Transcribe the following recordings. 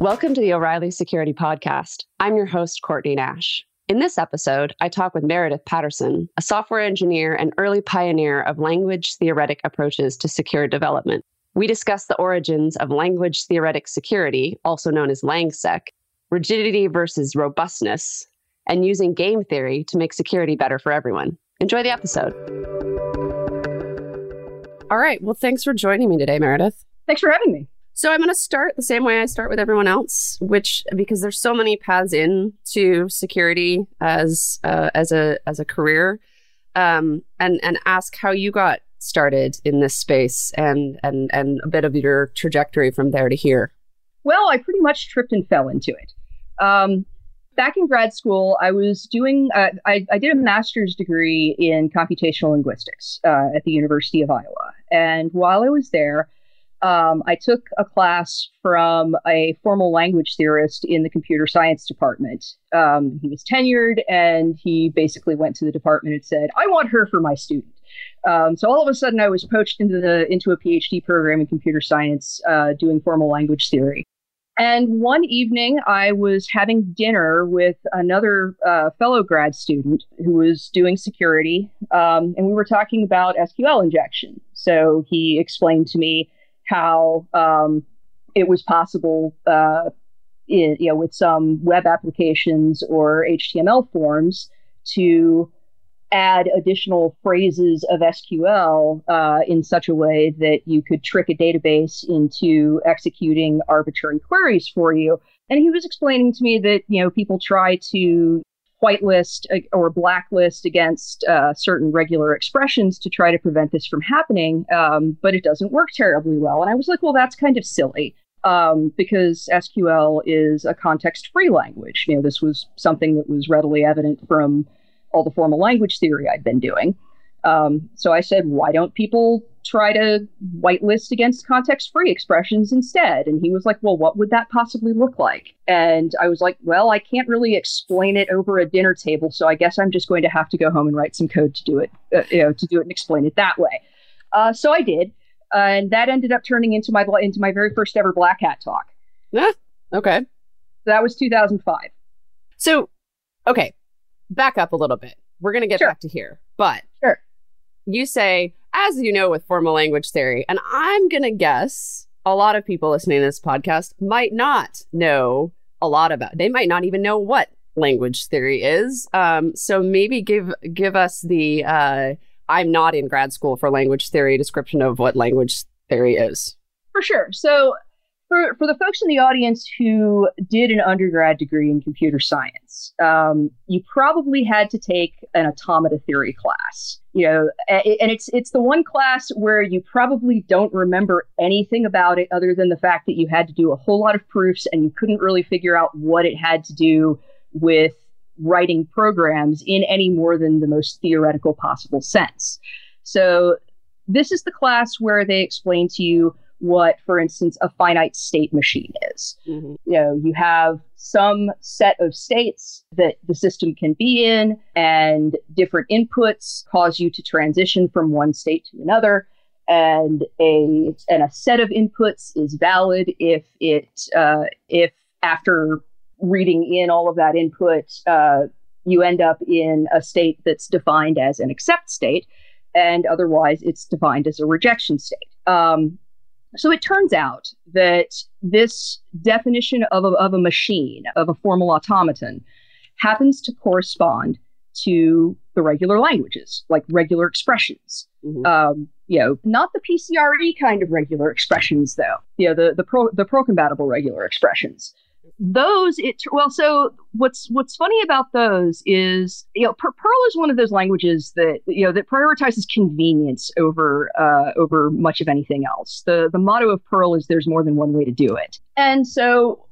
Welcome to the O'Reilly Security Podcast. I'm your host, Courtney Nash. In this episode, I talk with Meredith Patterson, a software engineer and early pioneer of language theoretic approaches to secure development. We discuss the origins of language theoretic security, also known as LangSec, rigidity versus robustness, and using game theory to make security better for everyone. Enjoy the episode. All right. Well, thanks for joining me today, Meredith. Thanks for having me. So I'm going to start the same way I start with everyone else, which because there's so many paths in to security as uh, as a as a career, um, and and ask how you got started in this space and and and a bit of your trajectory from there to here. Well, I pretty much tripped and fell into it. Um, back in grad school, I was doing uh, I, I, did a master's degree in computational linguistics uh, at the University of Iowa, and while I was there um, I took a class from a formal language theorist in the computer science department. Um, he was tenured, and he basically went to the department and said, "I want her for my student." Um, so all of a sudden, I was poached into the into a PhD program in computer science, uh, doing formal language theory. And one evening, I was having dinner with another uh, fellow grad student who was doing security, um, and we were talking about SQL injection. So he explained to me how um, it was possible, uh, in, you know, with some web applications or HTML forms to add additional phrases of SQL uh, in such a way that you could trick a database into executing arbitrary queries for you. And he was explaining to me that you know people try to whitelist uh, or blacklist against uh, certain regular expressions to try to prevent this from happening, um, but it doesn't work terribly well. And I was like, well, that's kind of silly um, because SQL is a context free language. You know, this was something that was readily evident from all the formal language theory I'd been doing. Um, so I said, why don't people try to whitelist against context free expressions instead? And he was like, well, what would that possibly look like? And I was like, well, I can't really explain it over a dinner table, so I guess I'm just going to have to go home and write some code to do it, uh, you know, to do it and explain it that way. Uh, so I did, uh, and that ended up turning into my into my very first ever Black Hat talk. Yeah. Okay. That was 2005. So, okay, back up a little bit. We're going to get sure. back to here, but sure you say, as you know, with formal language theory, and I'm going to guess a lot of people listening to this podcast might not know a lot about. They might not even know what language theory is. Um, so maybe give give us the uh, I'm not in grad school for language theory description of what language theory is. For sure. So for, for the folks in the audience who did an undergrad degree in computer science, um, you probably had to take an automata theory class. You know, and it's it's the one class where you probably don't remember anything about it other than the fact that you had to do a whole lot of proofs and you couldn't really figure out what it had to do with writing programs in any more than the most theoretical possible sense. So this is the class where they explain to you what, for instance, a finite state machine is. Mm-hmm. You know, you have some set of states that the system can be in, and different inputs cause you to transition from one state to another. And a and a set of inputs is valid if it uh, if after reading in all of that input, uh, you end up in a state that's defined as an accept state, and otherwise it's defined as a rejection state. Um, so it turns out that this definition of a, of a machine, of a formal automaton, happens to correspond to the regular languages, like regular expressions. Mm-hmm. Um, you know, not the PCRE kind of regular expressions, though. You know, the the perl the perl compatible regular expressions those it well so what's what's funny about those is you know perl is one of those languages that you know that prioritizes convenience over uh, over much of anything else. The the motto of perl is there's more than one way to do it. And so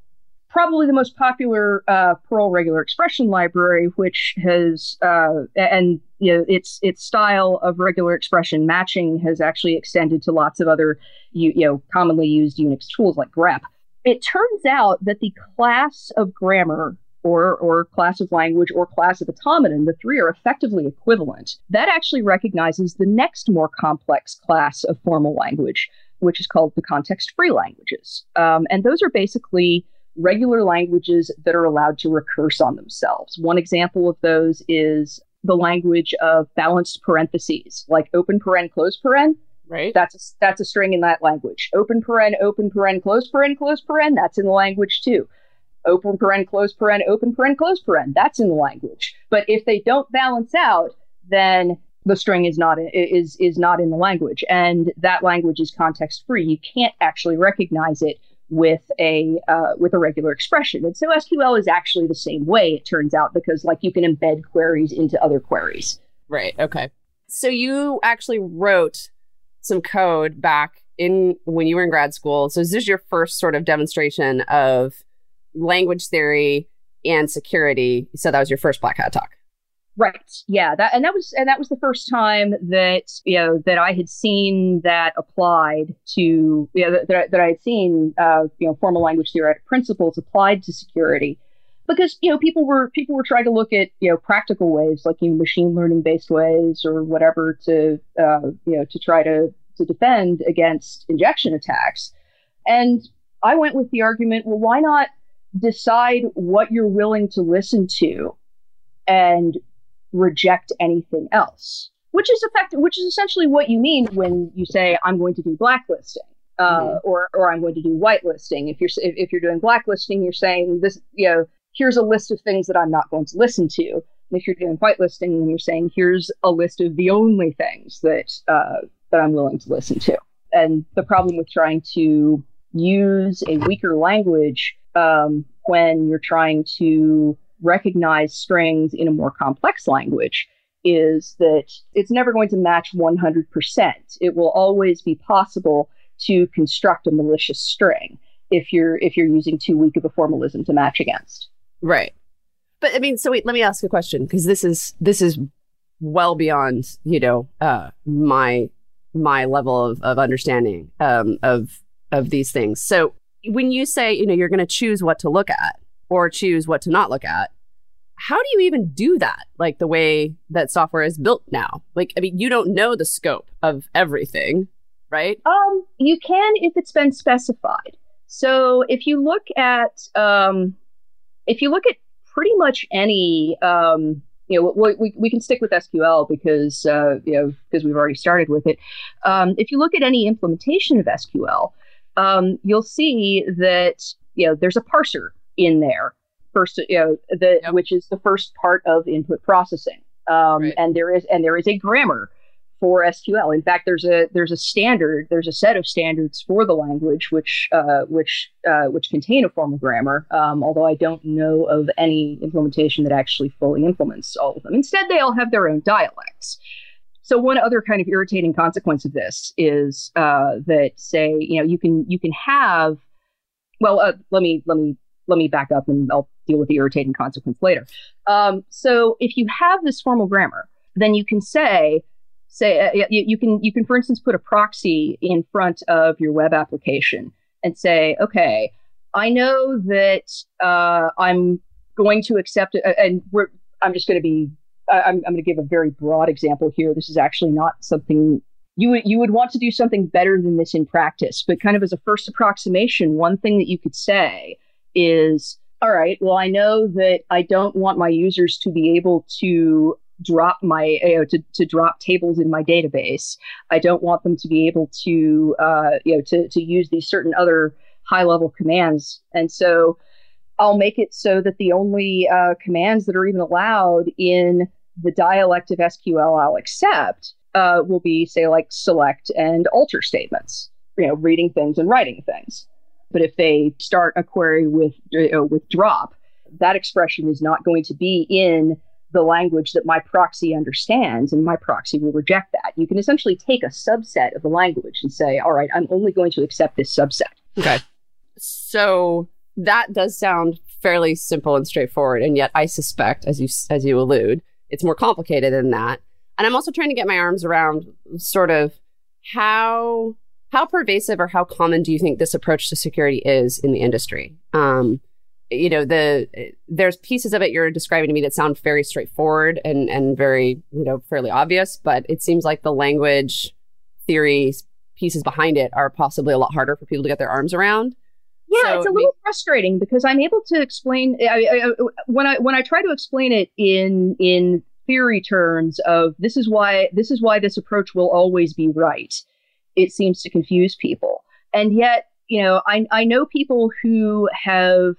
probably the most popular uh, perl regular expression library which has uh, and you know its its style of regular expression matching has actually extended to lots of other you, you know commonly used unix tools like grep it turns out that the class of grammar or, or class of language or class of automaton, the three are effectively equivalent. That actually recognizes the next more complex class of formal language, which is called the context free languages. Um, and those are basically regular languages that are allowed to recurse on themselves. One example of those is the language of balanced parentheses, like open paren, close paren. Right. That's a, that's a string in that language. Open paren, open paren, close paren, close paren. That's in the language too. Open paren, close paren, open paren, close paren. That's in the language. But if they don't balance out, then the string is not is is not in the language, and that language is context free. You can't actually recognize it with a uh, with a regular expression. And so SQL is actually the same way. It turns out because like you can embed queries into other queries. Right. Okay. So you actually wrote some code back in when you were in grad school. So is this your first sort of demonstration of language theory and security? So that was your first Black Hat talk. Right. Yeah. That and that was and that was the first time that you know that I had seen that applied to you know that, that, that I had seen uh, you know formal language theoretic principles applied to security because you know people were people were trying to look at you know practical ways like you know, machine learning based ways or whatever to uh, you know to try to to defend against injection attacks and I went with the argument well why not decide what you're willing to listen to and reject anything else, which is effective, which is essentially what you mean when you say I'm going to do blacklisting. Uh, mm-hmm. or, or I'm going to do whitelisting. If you're if, if you're doing blacklisting, you're saying this, you know, here's a list of things that I'm not going to listen to. And if you're doing whitelisting, then you're saying here's a list of the only things that uh, that I'm willing to listen to. And the problem with trying to use a weaker language um, when you're trying to recognize strings in a more complex language is that it's never going to match 100%. It will always be possible to construct a malicious string if you're if you're using too weak of a formalism to match against. Right. But I mean, so wait, let me ask a question because this is this is well beyond you know uh, my my level of, of understanding um, of of these things. So when you say you know you're going to choose what to look at, or choose what to not look at. How do you even do that? Like the way that software is built now? Like, I mean, you don't know the scope of everything, right? Um, you can if it's been specified. So if you look at, um, if you look at pretty much any, um, you know, we, we, we can stick with SQL because, uh, you know, because we've already started with it. Um, if you look at any implementation of SQL, um, you'll see that, you know, there's a parser in there first you know the yep. which is the first part of input processing um, right. and there is and there is a grammar for SQL. In fact, there's a there's a standard, there's a set of standards for the language which uh, which uh, which contain a formal grammar. Um, although I don't know of any implementation that actually fully implements all of them. Instead, they all have their own dialects. So one other kind of irritating consequence of this is uh, that say you know you can you can have well uh, let me let me let me back up and I'll deal with the irritating consequence later. Um, so if you have this formal grammar, then you can say, say uh, you, you, can you can for instance put a proxy in front of your web application and say, okay, I know that uh, I'm going to accept it, and I'm just going to be I'm, I'm going to give a very broad example here. This is actually not something you would you would want to do something better than this in practice, but kind of as a first approximation, one thing that you could say is all right, well, I know that I don't want my users to be able to drop my you know, to, to drop tables in my database. I don't want them to be able to uh, you know to, to use these certain other high level commands. And so I'll make it so that the only uh, commands that are even allowed in the dialect of SQL I'll accept uh, will be say like select and alter statements. You know, reading things and writing things. But if they start a query with uh, with drop, that expression is not going to be in the language that my proxy understands, and my proxy will reject that. You can essentially take a subset of the language and say, all right, I'm only going to accept this subset. Okay. So that does sound fairly simple and straightforward, and yet I suspect, as you as you allude, it's more complicated than that. And I'm also trying to get my arms around sort of how how pervasive or how common do you think this approach to security is in the industry? Um, you know, the there's pieces of it you're describing to me that sound very straightforward and and very you know fairly obvious, but it seems like the language theory pieces behind it are possibly a lot harder for people to get their arms around. Yeah, so, it's a little frustrating because I'm able to explain I, I, when I when I try to explain it in in theory terms of this is why this is why this approach will always be right. It seems to confuse people, and yet you know I I know people who have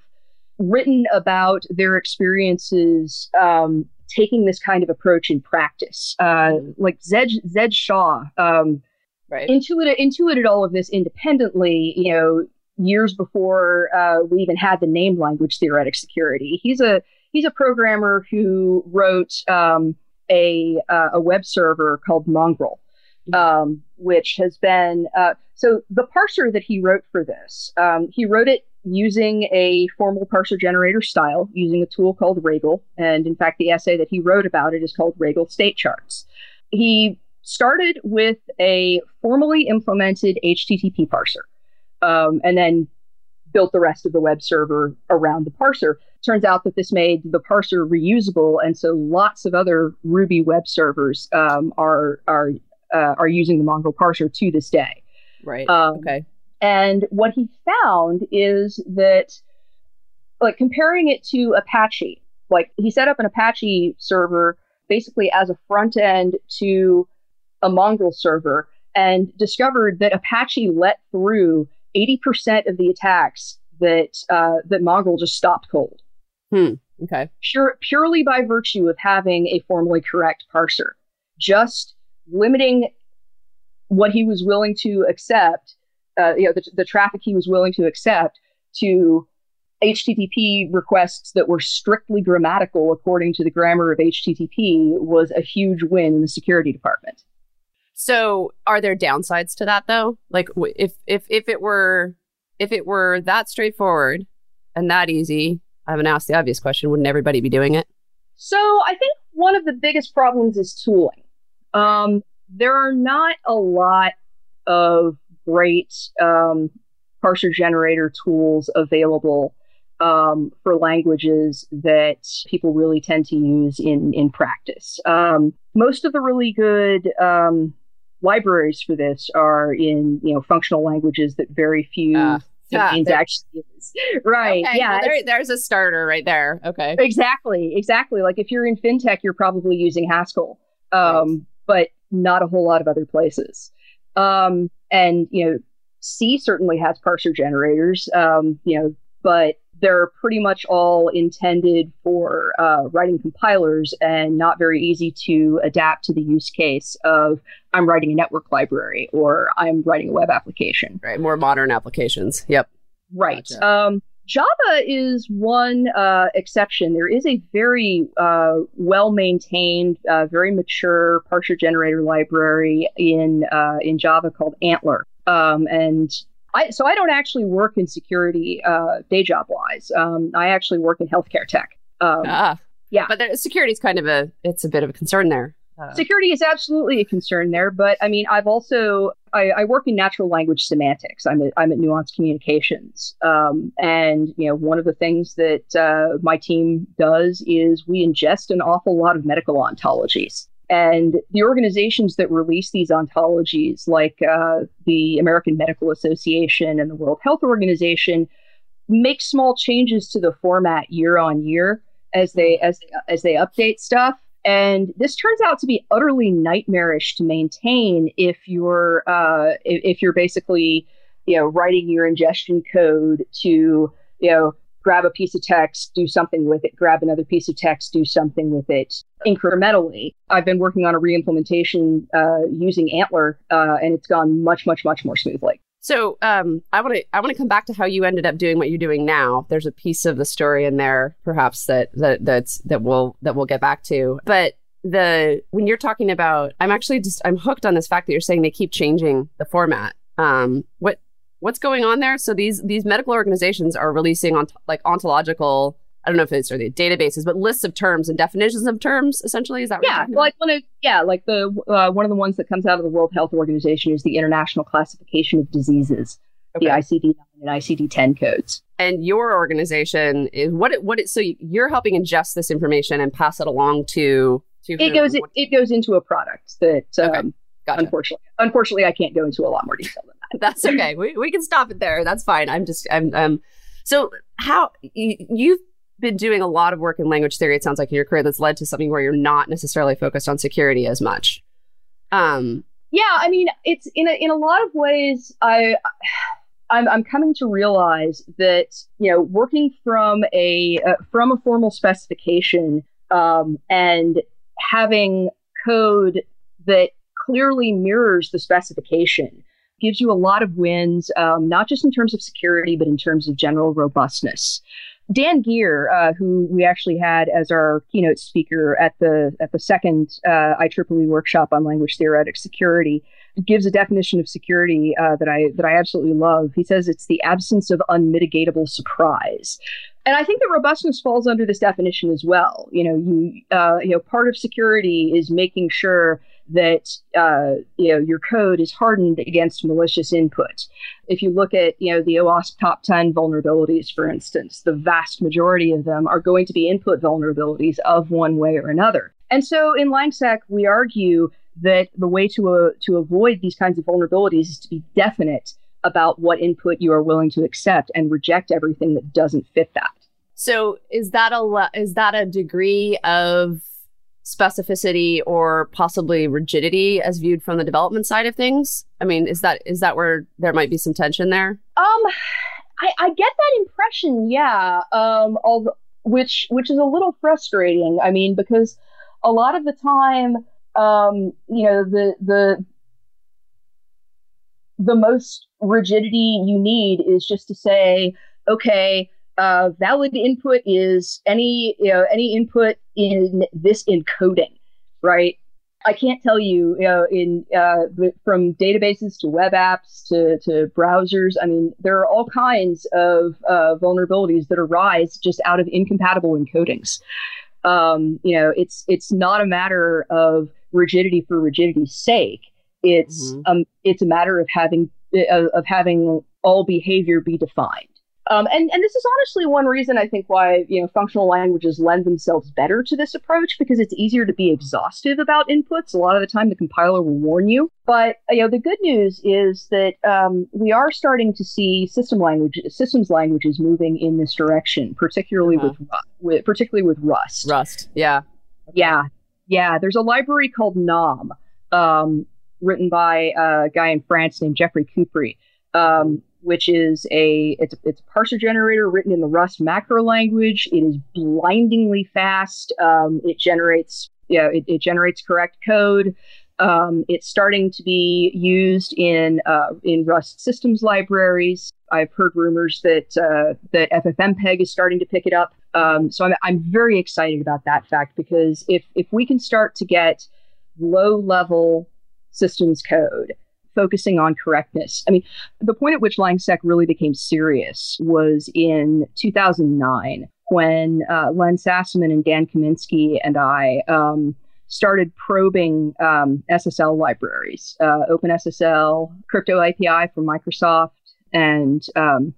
written about their experiences um, taking this kind of approach in practice. Uh, like Zed Zed Shaw um, right. intuited intuited all of this independently. You know, years before uh, we even had the name language theoretic security. He's a he's a programmer who wrote um, a uh, a web server called Mongrel, mm-hmm. um, which has been uh, so the parser that he wrote for this. Um, he wrote it using a formal parser generator style, using a tool called Ragel. and in fact, the essay that he wrote about it is called Ragel State Charts. He started with a formally implemented HTTP parser um, and then built the rest of the web server around the parser. Turns out that this made the parser reusable, and so lots of other Ruby web servers um, are are uh, are using the Mongrel parser to this day. Right. Um, okay. And what he found is that, like comparing it to Apache, like he set up an Apache server basically as a front end to a Mongrel server, and discovered that Apache let through 80% of the attacks that uh, that Mongrel just stopped cold. Hmm. Okay. Pure, purely by virtue of having a formally correct parser, just limiting what he was willing to accept, uh, you know, the, the traffic he was willing to accept to HTTP requests that were strictly grammatical according to the grammar of HTTP was a huge win in the security department. So, are there downsides to that though? Like if if if it were if it were that straightforward and that easy, I haven't asked the obvious question, wouldn't everybody be doing it? So, I think one of the biggest problems is tooling. Um, there are not a lot of great um, parser generator tools available um, for languages that people really tend to use in in practice. Um, most of the really good um, libraries for this are in you know functional languages that very few uh, yeah, actually use. Right? Okay, yeah. Well, there, there's a starter right there. Okay. Exactly. Exactly. Like if you're in fintech, you're probably using Haskell, um, right. but not a whole lot of other places. Um, and you know, C certainly has parser generators. Um, you know, but they're pretty much all intended for uh, writing compilers and not very easy to adapt to the use case of I'm writing a network library or I'm writing a web application. Right, more modern applications. Yep. Right. Gotcha. Um, Java is one uh, exception. There is a very uh, well maintained, uh, very mature parser generator library in uh, in Java called ANTLR. Um, and I, so I don't actually work in security uh, day job wise. Um, I actually work in healthcare tech. Um, ah, yeah. But security is kind of a it's a bit of a concern there. Uh, security is absolutely a concern there, but I mean, I've also I, I work in natural language semantics. I'm at I'm at Nuance Communications, um, and you know, one of the things that uh, my team does is we ingest an awful lot of medical ontologies. And the organizations that release these ontologies, like uh, the American Medical Association and the World Health Organization, make small changes to the format year on year as they as as they update stuff. And this turns out to be utterly nightmarish to maintain if you're uh, if, if you're basically you know writing your ingestion code to you know grab a piece of text, do something with it, grab another piece of text, do something with it incrementally. I've been working on a reimplementation uh, using ANTLR, uh, and it's gone much, much, much more smoothly. So um, I want to I want to come back to how you ended up doing what you're doing now. There's a piece of the story in there, perhaps that that that's that we'll that we'll get back to. But the when you're talking about, I'm actually just I'm hooked on this fact that you're saying they keep changing the format. Um, what what's going on there? So these these medical organizations are releasing on like ontological. I don't know if it's or the databases, but lists of terms and definitions of terms. Essentially, is that yeah? like one of yeah, like the uh, one of the ones that comes out of the World Health Organization is the International Classification of Diseases, okay. the ICD nine and ICD ten codes. And your organization is what it, what it, so you're helping ingest this information and pass it along to to it goes it, it goes into a product that um, okay. gotcha. unfortunately unfortunately I can't go into a lot more detail than that. That's okay. We we can stop it there. That's fine. I'm just I'm um. So how you, you've been doing a lot of work in language theory. It sounds like in your career that's led to something where you're not necessarily focused on security as much. Um. Yeah, I mean, it's in a, in a lot of ways. I I'm, I'm coming to realize that you know working from a uh, from a formal specification um, and having code that clearly mirrors the specification gives you a lot of wins, um, not just in terms of security, but in terms of general robustness. Dan Geer, uh, who we actually had as our keynote speaker at the at the second uh, IEEE workshop on language theoretic security, gives a definition of security uh, that I that I absolutely love. He says it's the absence of unmitigatable surprise. And I think that robustness falls under this definition as well. You know, you uh, you know, part of security is making sure that uh, you know your code is hardened against malicious input. If you look at you know the OWASP top 10 vulnerabilities, for instance, the vast majority of them are going to be input vulnerabilities of one way or another. And so in LangSec, we argue that the way to uh, to avoid these kinds of vulnerabilities is to be definite about what input you are willing to accept and reject everything that doesn't fit that. So is that a is that a degree of specificity or possibly rigidity as viewed from the development side of things? I mean, is that is that where there might be some tension there? Um, I, I get that impression, yeah. Um, although, which which is a little frustrating. I mean, because a lot of the time um, you know, the the the most rigidity you need is just to say, okay, uh, valid input is any you know any input in this encoding, right? I can't tell you, you know, in uh, from databases to web apps to, to browsers. I mean, there are all kinds of uh, vulnerabilities that arise just out of incompatible encodings. Um, you know, it's it's not a matter of rigidity for rigidity's sake. It's mm-hmm. um, it's a matter of having uh, of having all behavior be defined. Um, and, and this is honestly one reason I think why you know functional languages lend themselves better to this approach because it's easier to be exhaustive about inputs. A lot of the time, the compiler will warn you. But you know the good news is that um, we are starting to see system language systems languages moving in this direction, particularly uh-huh. with, with particularly with Rust. Rust, yeah, yeah, yeah. There's a library called Nom, um, written by a guy in France named Geoffroy Couprie. Um, which is a it's, it's a parser generator written in the Rust macro language. It is blindingly fast. Um, it generates yeah it, it, generates correct code. Um, it's starting to be used in uh, in Rust systems libraries. I've heard rumors that uh, that FFmpeg is starting to pick it up. Um, so I'm I'm very excited about that fact because if if we can start to get low level systems code focusing on correctness. I mean, the point at which LangSec really became serious was in 2009 when uh, Len Sassaman and Dan Kaminsky and I um, started probing um, SSL libraries, uh, OpenSSL, Crypto API from Microsoft, and um,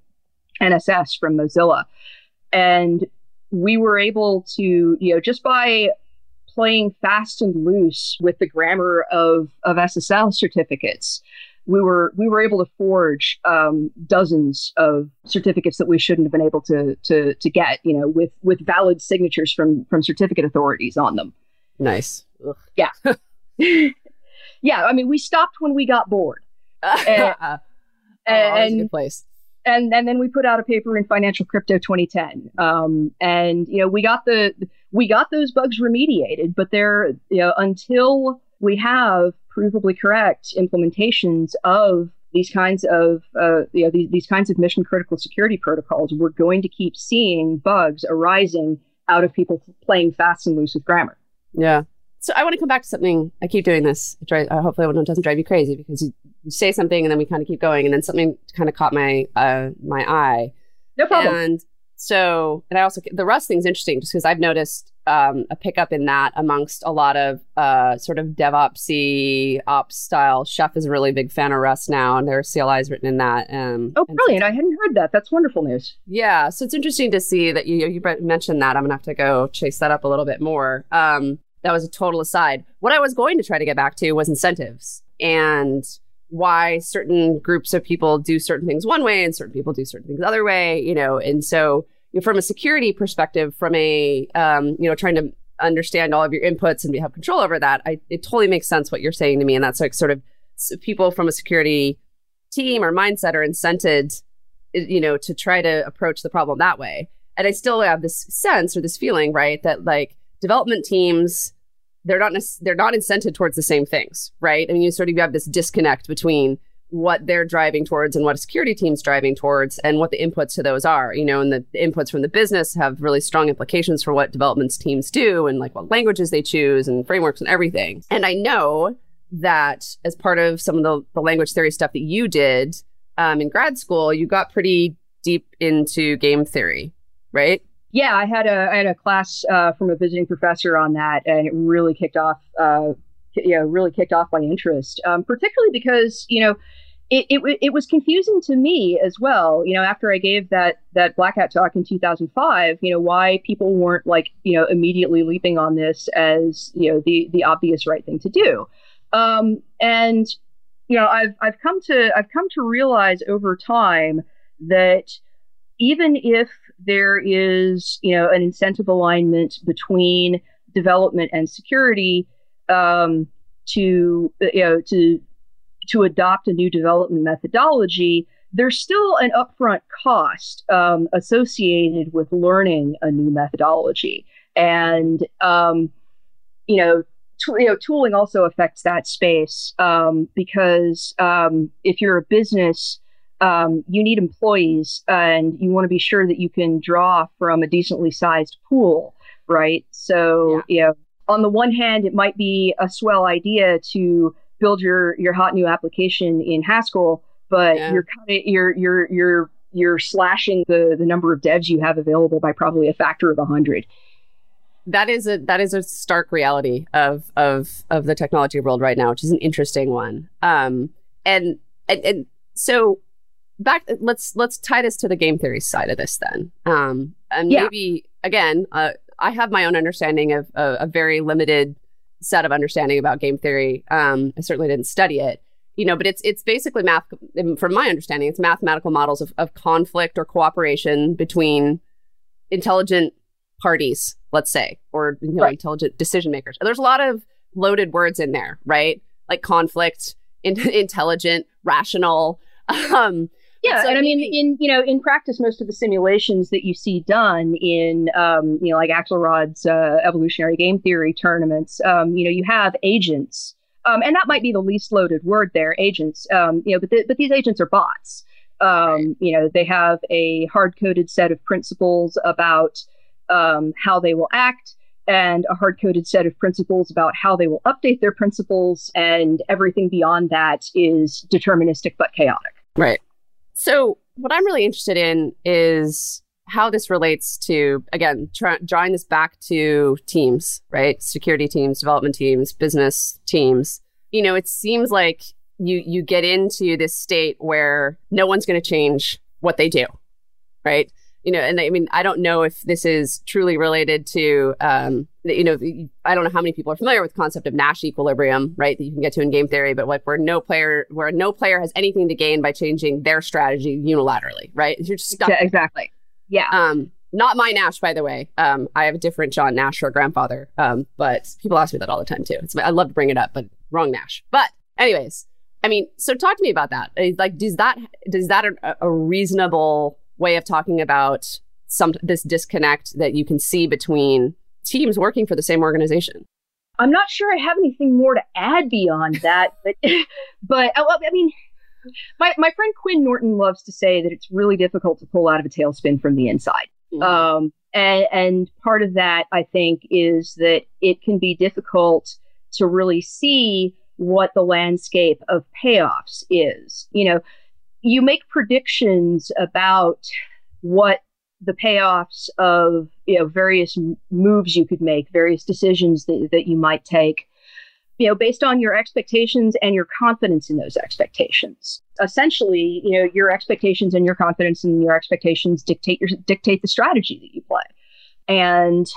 NSS from Mozilla. And we were able to, you know, just by playing fast and loose with the grammar of, of SSL certificates. We were we were able to forge um, dozens of certificates that we shouldn't have been able to to to get, you know, with with valid signatures from from certificate authorities on them. Nice. Ugh. Yeah. yeah. I mean, we stopped when we got bored. and, oh, and good place and and then we put out a paper in Financial Crypto 2010, um, and you know we got the we got those bugs remediated, but they're you know until we have provably correct implementations of these kinds of uh, you know these, these kinds of mission critical security protocols, we're going to keep seeing bugs arising out of people playing fast and loose with grammar. Yeah. So I want to come back to something. I keep doing this. It drives, uh, hopefully, it doesn't drive you crazy because you, you, say something and then we kind of keep going, and then something kind of caught my uh, my eye. No problem. And so, and I also the Rust thing's interesting just because I've noticed um, a pickup in that amongst a lot of uh, sort of DevOpsy ops style. Chef is a really big fan of Rust now, and there are CLIs written in that. Um, oh, brilliant! So, I hadn't heard that. That's wonderful news. Yeah, so it's interesting to see that you you mentioned that. I'm gonna have to go chase that up a little bit more. Um, that was a total aside. What I was going to try to get back to was incentives. And why certain groups of people do certain things one way and certain people do certain things the other way, you know, and so from a security perspective, from a um, you know trying to understand all of your inputs and have control over that, I, it totally makes sense what you're saying to me, and that's like sort of people from a security team or mindset are incented, you know, to try to approach the problem that way. And I still have this sense or this feeling, right, that like development teams they're not they're not incented towards the same things, right? I mean, you sort of have this disconnect between what they're driving towards and what a security team's driving towards and what the inputs to those are you know and the inputs from the business have really strong implications for what development teams do and like what languages they choose and frameworks and everything. And i know that as part of some of the, the language theory stuff that you did um, in grad school you got pretty deep into game theory right? Yeah i had a i had a class uh, from a visiting professor on that and it really kicked off uh, really kicked off my interest um, particularly because you know it, it, it was confusing to me as well. You know, after I gave that that Black Hat talk in 2005, you know, why people weren't like you know immediately leaping on this as you know the the obvious right thing to do. Um, and you know, I've I've come to I've come to realize over time that even if there is you know an incentive alignment between development and security um, to you know to to adopt a new development methodology, there's still an upfront cost um, associated with learning a new methodology. And, um, you know, t- you know, tooling also affects that space um, because um, if you're a business, um, you need employees and you want to be sure that you can draw from a decently sized pool, right? So, yeah. you know, on the one hand, it might be a swell idea to build your your hot new application in Haskell, but yeah. you're kind of you're you're you're you're slashing the the number of devs you have available by probably a factor of a hundred. That is a that is a stark reality of of of the technology world right now, which is an interesting one. Um, and and, and so back let's let's tie this to the game theory side of this then. Um, and yeah. maybe again, uh, I have my own understanding of a very limited set of understanding about game theory. Um, I certainly didn't study it, you know, but it's it's basically math. From my understanding, it's mathematical models of, of conflict or cooperation between intelligent parties, let's say, or you know, right. intelligent decision makers. There's a lot of loaded words in there, right? Like conflict, in, intelligent, rational. Um, yeah, so and I mean, in you know, in practice, most of the simulations that you see done in um, you know, like Axelrod's uh, evolutionary game theory tournaments, um, you know, you have agents, um, and that might be the least loaded word there, agents. Um, you know, but the, but these agents are bots. Um, right. You know, they have a hard coded set of principles about um, how they will act. And a hard coded set of principles about how they will update their principles, and everything beyond that is deterministic but chaotic. Right. So, what I'm really interested in is how this relates to, again, tra- drawing this back to teams, right? Security teams, development teams, business teams. You know, it seems like you you get into this state where no one's going to change what they do, right? You know, and I mean, I don't know if this is truly related to, um, you know, I don't know how many people are familiar with the concept of Nash equilibrium, right? That you can get to in game theory, but like where no player, where no player has anything to gain by changing their strategy unilaterally, right? You're just stuck. Exactly. Yeah. Um, not my Nash, by the way. Um, I have a different John Nash or grandfather. Um, but people ask me that all the time too. It's, I love to bring it up, but wrong Nash. But anyways, I mean, so talk to me about that. Like, does that does that a, a reasonable way of talking about some this disconnect that you can see between teams working for the same organization. I'm not sure I have anything more to add beyond that, but but uh, I mean, my my friend Quinn Norton loves to say that it's really difficult to pull out of a tailspin from the inside. Mm-hmm. Um, and, and part of that, I think, is that it can be difficult to really see what the landscape of payoffs is. You know, you make predictions about what the payoffs of you know various moves you could make, various decisions that, that you might take, you know, based on your expectations and your confidence in those expectations. Essentially, you know, your expectations and your confidence in your expectations dictate your dictate the strategy that you play. And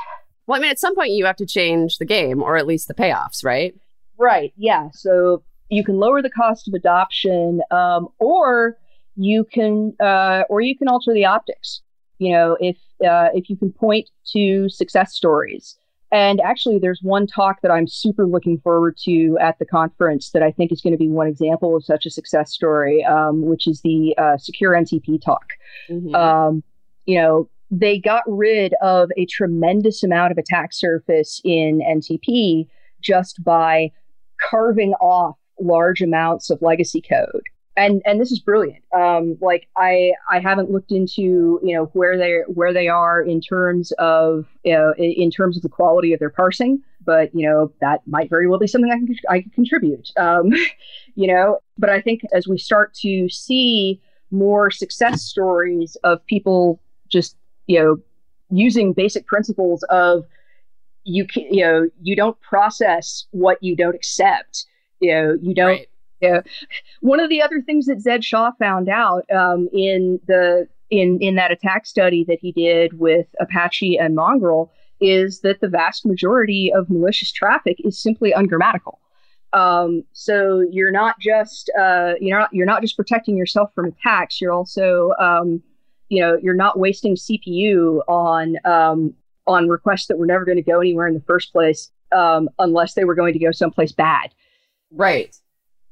well, I mean, at some point you have to change the game or at least the payoffs, right? Right. Yeah. So you can lower the cost of adoption, um, or you can uh, or you can alter the optics. You know, if uh, if you can point to success stories. And actually, there's one talk that I'm super looking forward to at the conference that I think is going to be one example of such a success story, um, which is the uh, Secure NTP talk. Mm-hmm. Um, you know, they got rid of a tremendous amount of attack surface in NTP just by carving off large amounts of legacy code. And and this is brilliant. Um like i i haven't looked into you know where they where they are in terms of you know, in terms of the quality of their parsing but you know that might very well be something i can i can contribute. Um you know but i think as we start to see more success stories of people just you know using basic principles of you can you know you don't process what you don't accept you know you don't right. One of the other things that Zed Shaw found out um, in the in in that attack study that he did with Apache and Mongrel is that the vast majority of malicious traffic is simply ungrammatical. Um, so you're not just uh, you're not you're not just protecting yourself from attacks. You're also um, you know you're not wasting CPU on um, on requests that were never going to go anywhere in the first place um, unless they were going to go someplace bad. Right.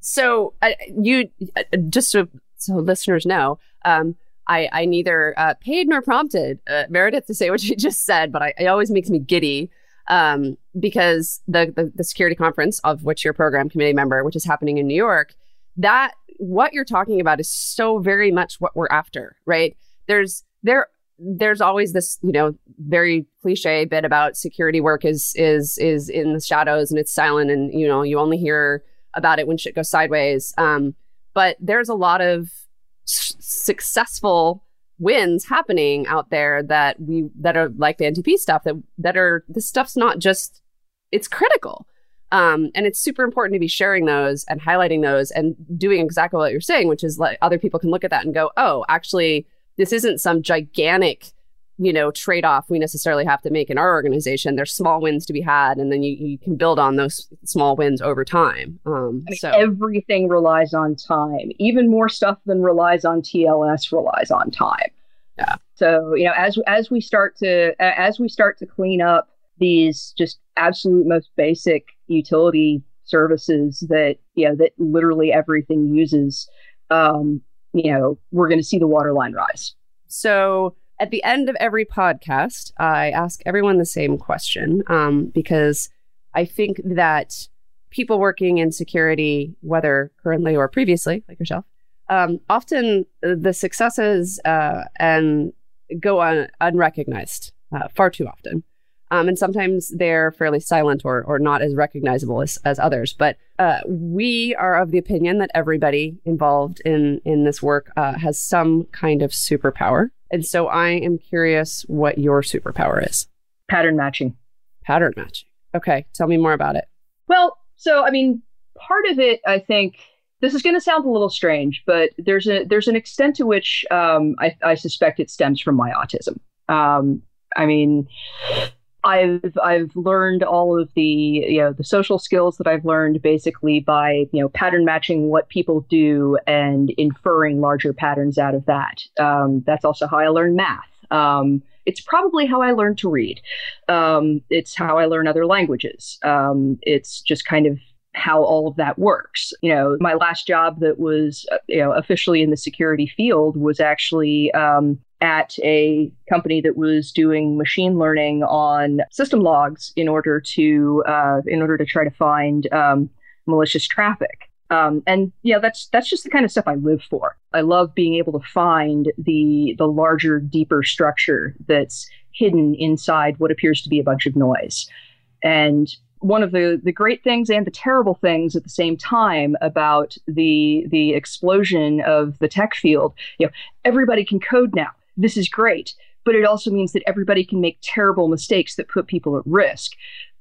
So uh, you uh, just so, so, listeners know, um, I, I neither uh, paid nor prompted uh, Meredith to say what she just said, but I, it always makes me giddy um, because the, the, the security conference of which you're a program committee member, which is happening in New York, that what you're talking about is so very much what we're after, right? There's there there's always this you know very cliche bit about security work is is is in the shadows and it's silent and you know you only hear about it when shit goes sideways. Um, but there's a lot of s- successful wins happening out there that we that are like the NTP stuff that that are this stuff's not just it's critical. Um, and it's super important to be sharing those and highlighting those and doing exactly what you're saying, which is like other people can look at that and go, oh, actually, this isn't some gigantic you know trade off we necessarily have to make in our organization. There's small wins to be had, and then you, you can build on those small wins over time. Um, I mean, so everything relies on time. Even more stuff than relies on TLS relies on time. Yeah. So you know, as as we start to as we start to clean up these just absolute most basic utility services that you know that literally everything uses, um, you know, we're going to see the water line rise. So at the end of every podcast, I ask everyone the same question um, because I think that people working in security, whether currently or previously, like yourself, um, often the successes uh, and go un- unrecognized uh, far too often. Um, and sometimes they're fairly silent or, or not as recognizable as, as others. But uh, we are of the opinion that everybody involved in, in this work uh, has some kind of superpower. And so I am curious what your superpower is. Pattern matching. Pattern matching. Okay. Tell me more about it. Well, so I mean, part of it, I think, this is going to sound a little strange, but there's a there's an extent to which um, I, I, suspect it stems from my autism. Um, I mean, I've I've learned all of the you know the social skills that I've learned basically by you know pattern matching what people do and inferring larger patterns out of that. Um, that's also how I learned math. Um, it's probably how I learned to read. Um, it's how I learn other languages. Um, it's just kind of how all of that works. You know, my last job that was uh, you know officially in the security field was actually um, at a company that was doing machine learning on system logs in order to uh, in order to try to find um, malicious traffic. Um, and yeah, that's that's just the kind of stuff I live for. I love being able to find the the larger, deeper structure that's hidden inside what appears to be a bunch of noise. And one of the the great things and the terrible things at the same time about the the explosion of the tech field, you know, everybody can code now this is great. But it also means that everybody can make terrible mistakes that put people at risk.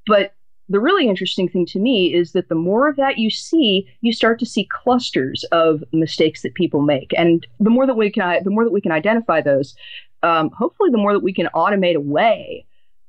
But the really interesting thing to me is that the more of that you see, you start to see clusters of mistakes that people make, and the more that we can, the more that we can identify those, um, hopefully, the more that we can automate away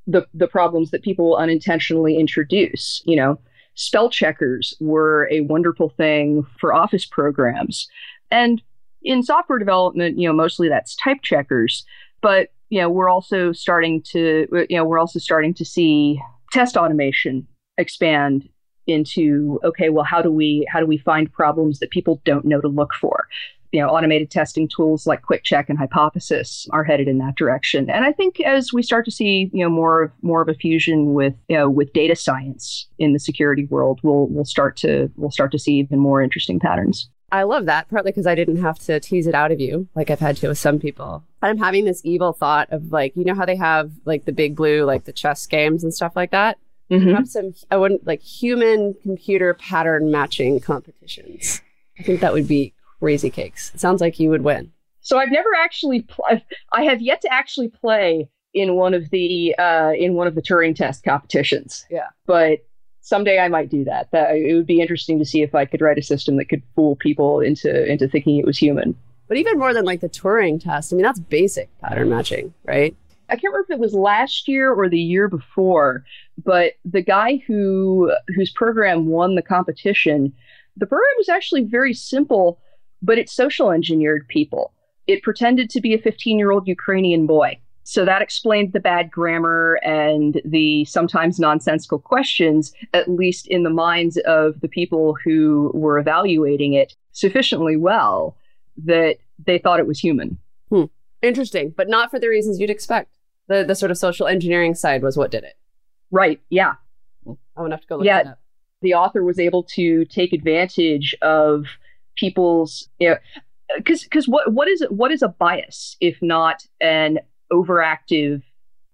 the the problems that people unintentionally introduce. You know, spell checkers were a wonderful thing for office programs. And in software development, you know, mostly that's type checkers. But you know, we're also starting to you know, we're also starting to see test automation expand into okay, well, how do we how do we find problems that people don't know to look for? You know, automated testing tools like QuickCheck and Hypothesis are headed in that direction. And I think as we start to see, you know, more of more of a fusion with you know with data science in the security world, we'll we'll start to we'll start to see even more interesting patterns. I love that, partly because I didn't have to tease it out of you like I've had to with some people. I'm having this evil thought of like, you know how they have like the big blue, like the chess games and stuff like that? Mm-hmm. Have some, I wouldn't like human computer pattern matching competitions. I think that would be crazy cakes. It sounds like you would win. So I've never actually, pl- I have yet to actually play in one of the uh, in one of the Turing test competitions. Yeah, but someday I might do that. That it would be interesting to see if I could write a system that could fool people into into thinking it was human. But even more than like the Turing test, I mean that's basic pattern matching, right? I can't remember if it was last year or the year before, but the guy who whose program won the competition, the program was actually very simple, but it social engineered people. It pretended to be a 15 year old Ukrainian boy so that explained the bad grammar and the sometimes nonsensical questions, at least in the minds of the people who were evaluating it sufficiently well that they thought it was human. Hmm. Interesting, but not for the reasons you'd expect. The the sort of social engineering side was what did it. Right. Yeah. I'm gonna have to go look yeah, The author was able to take advantage of people's you know because because what what is what is a bias if not an overactive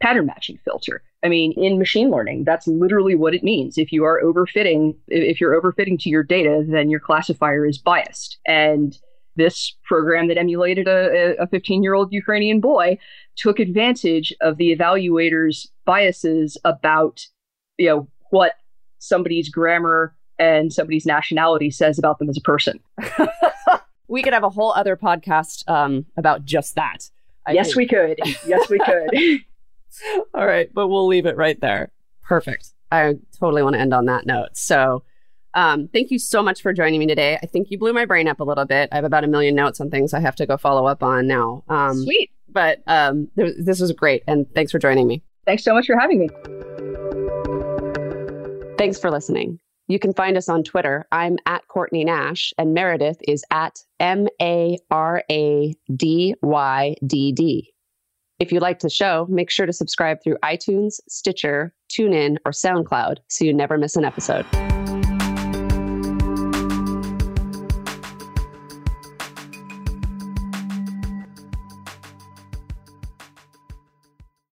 pattern matching filter. I mean, in machine learning, that's literally what it means. If you are overfitting, if you're overfitting to your data, then your classifier is biased. And this program that emulated a 15 year old Ukrainian boy took advantage of the evaluator's biases about, you know, what somebody's grammar and somebody's nationality says about them as a person. we could have a whole other podcast um, about just that. I yes, think. we could. Yes, we could. All right, but we'll leave it right there. Perfect. I totally want to end on that note. So, um, thank you so much for joining me today. I think you blew my brain up a little bit. I have about a million notes on things I have to go follow up on now. Um, Sweet. But um, th- this was great, and thanks for joining me. Thanks so much for having me. Thanks for listening. You can find us on Twitter. I'm at Courtney Nash, and Meredith is at M A R A D Y D D. If you liked the show, make sure to subscribe through iTunes, Stitcher, TuneIn, or SoundCloud so you never miss an episode.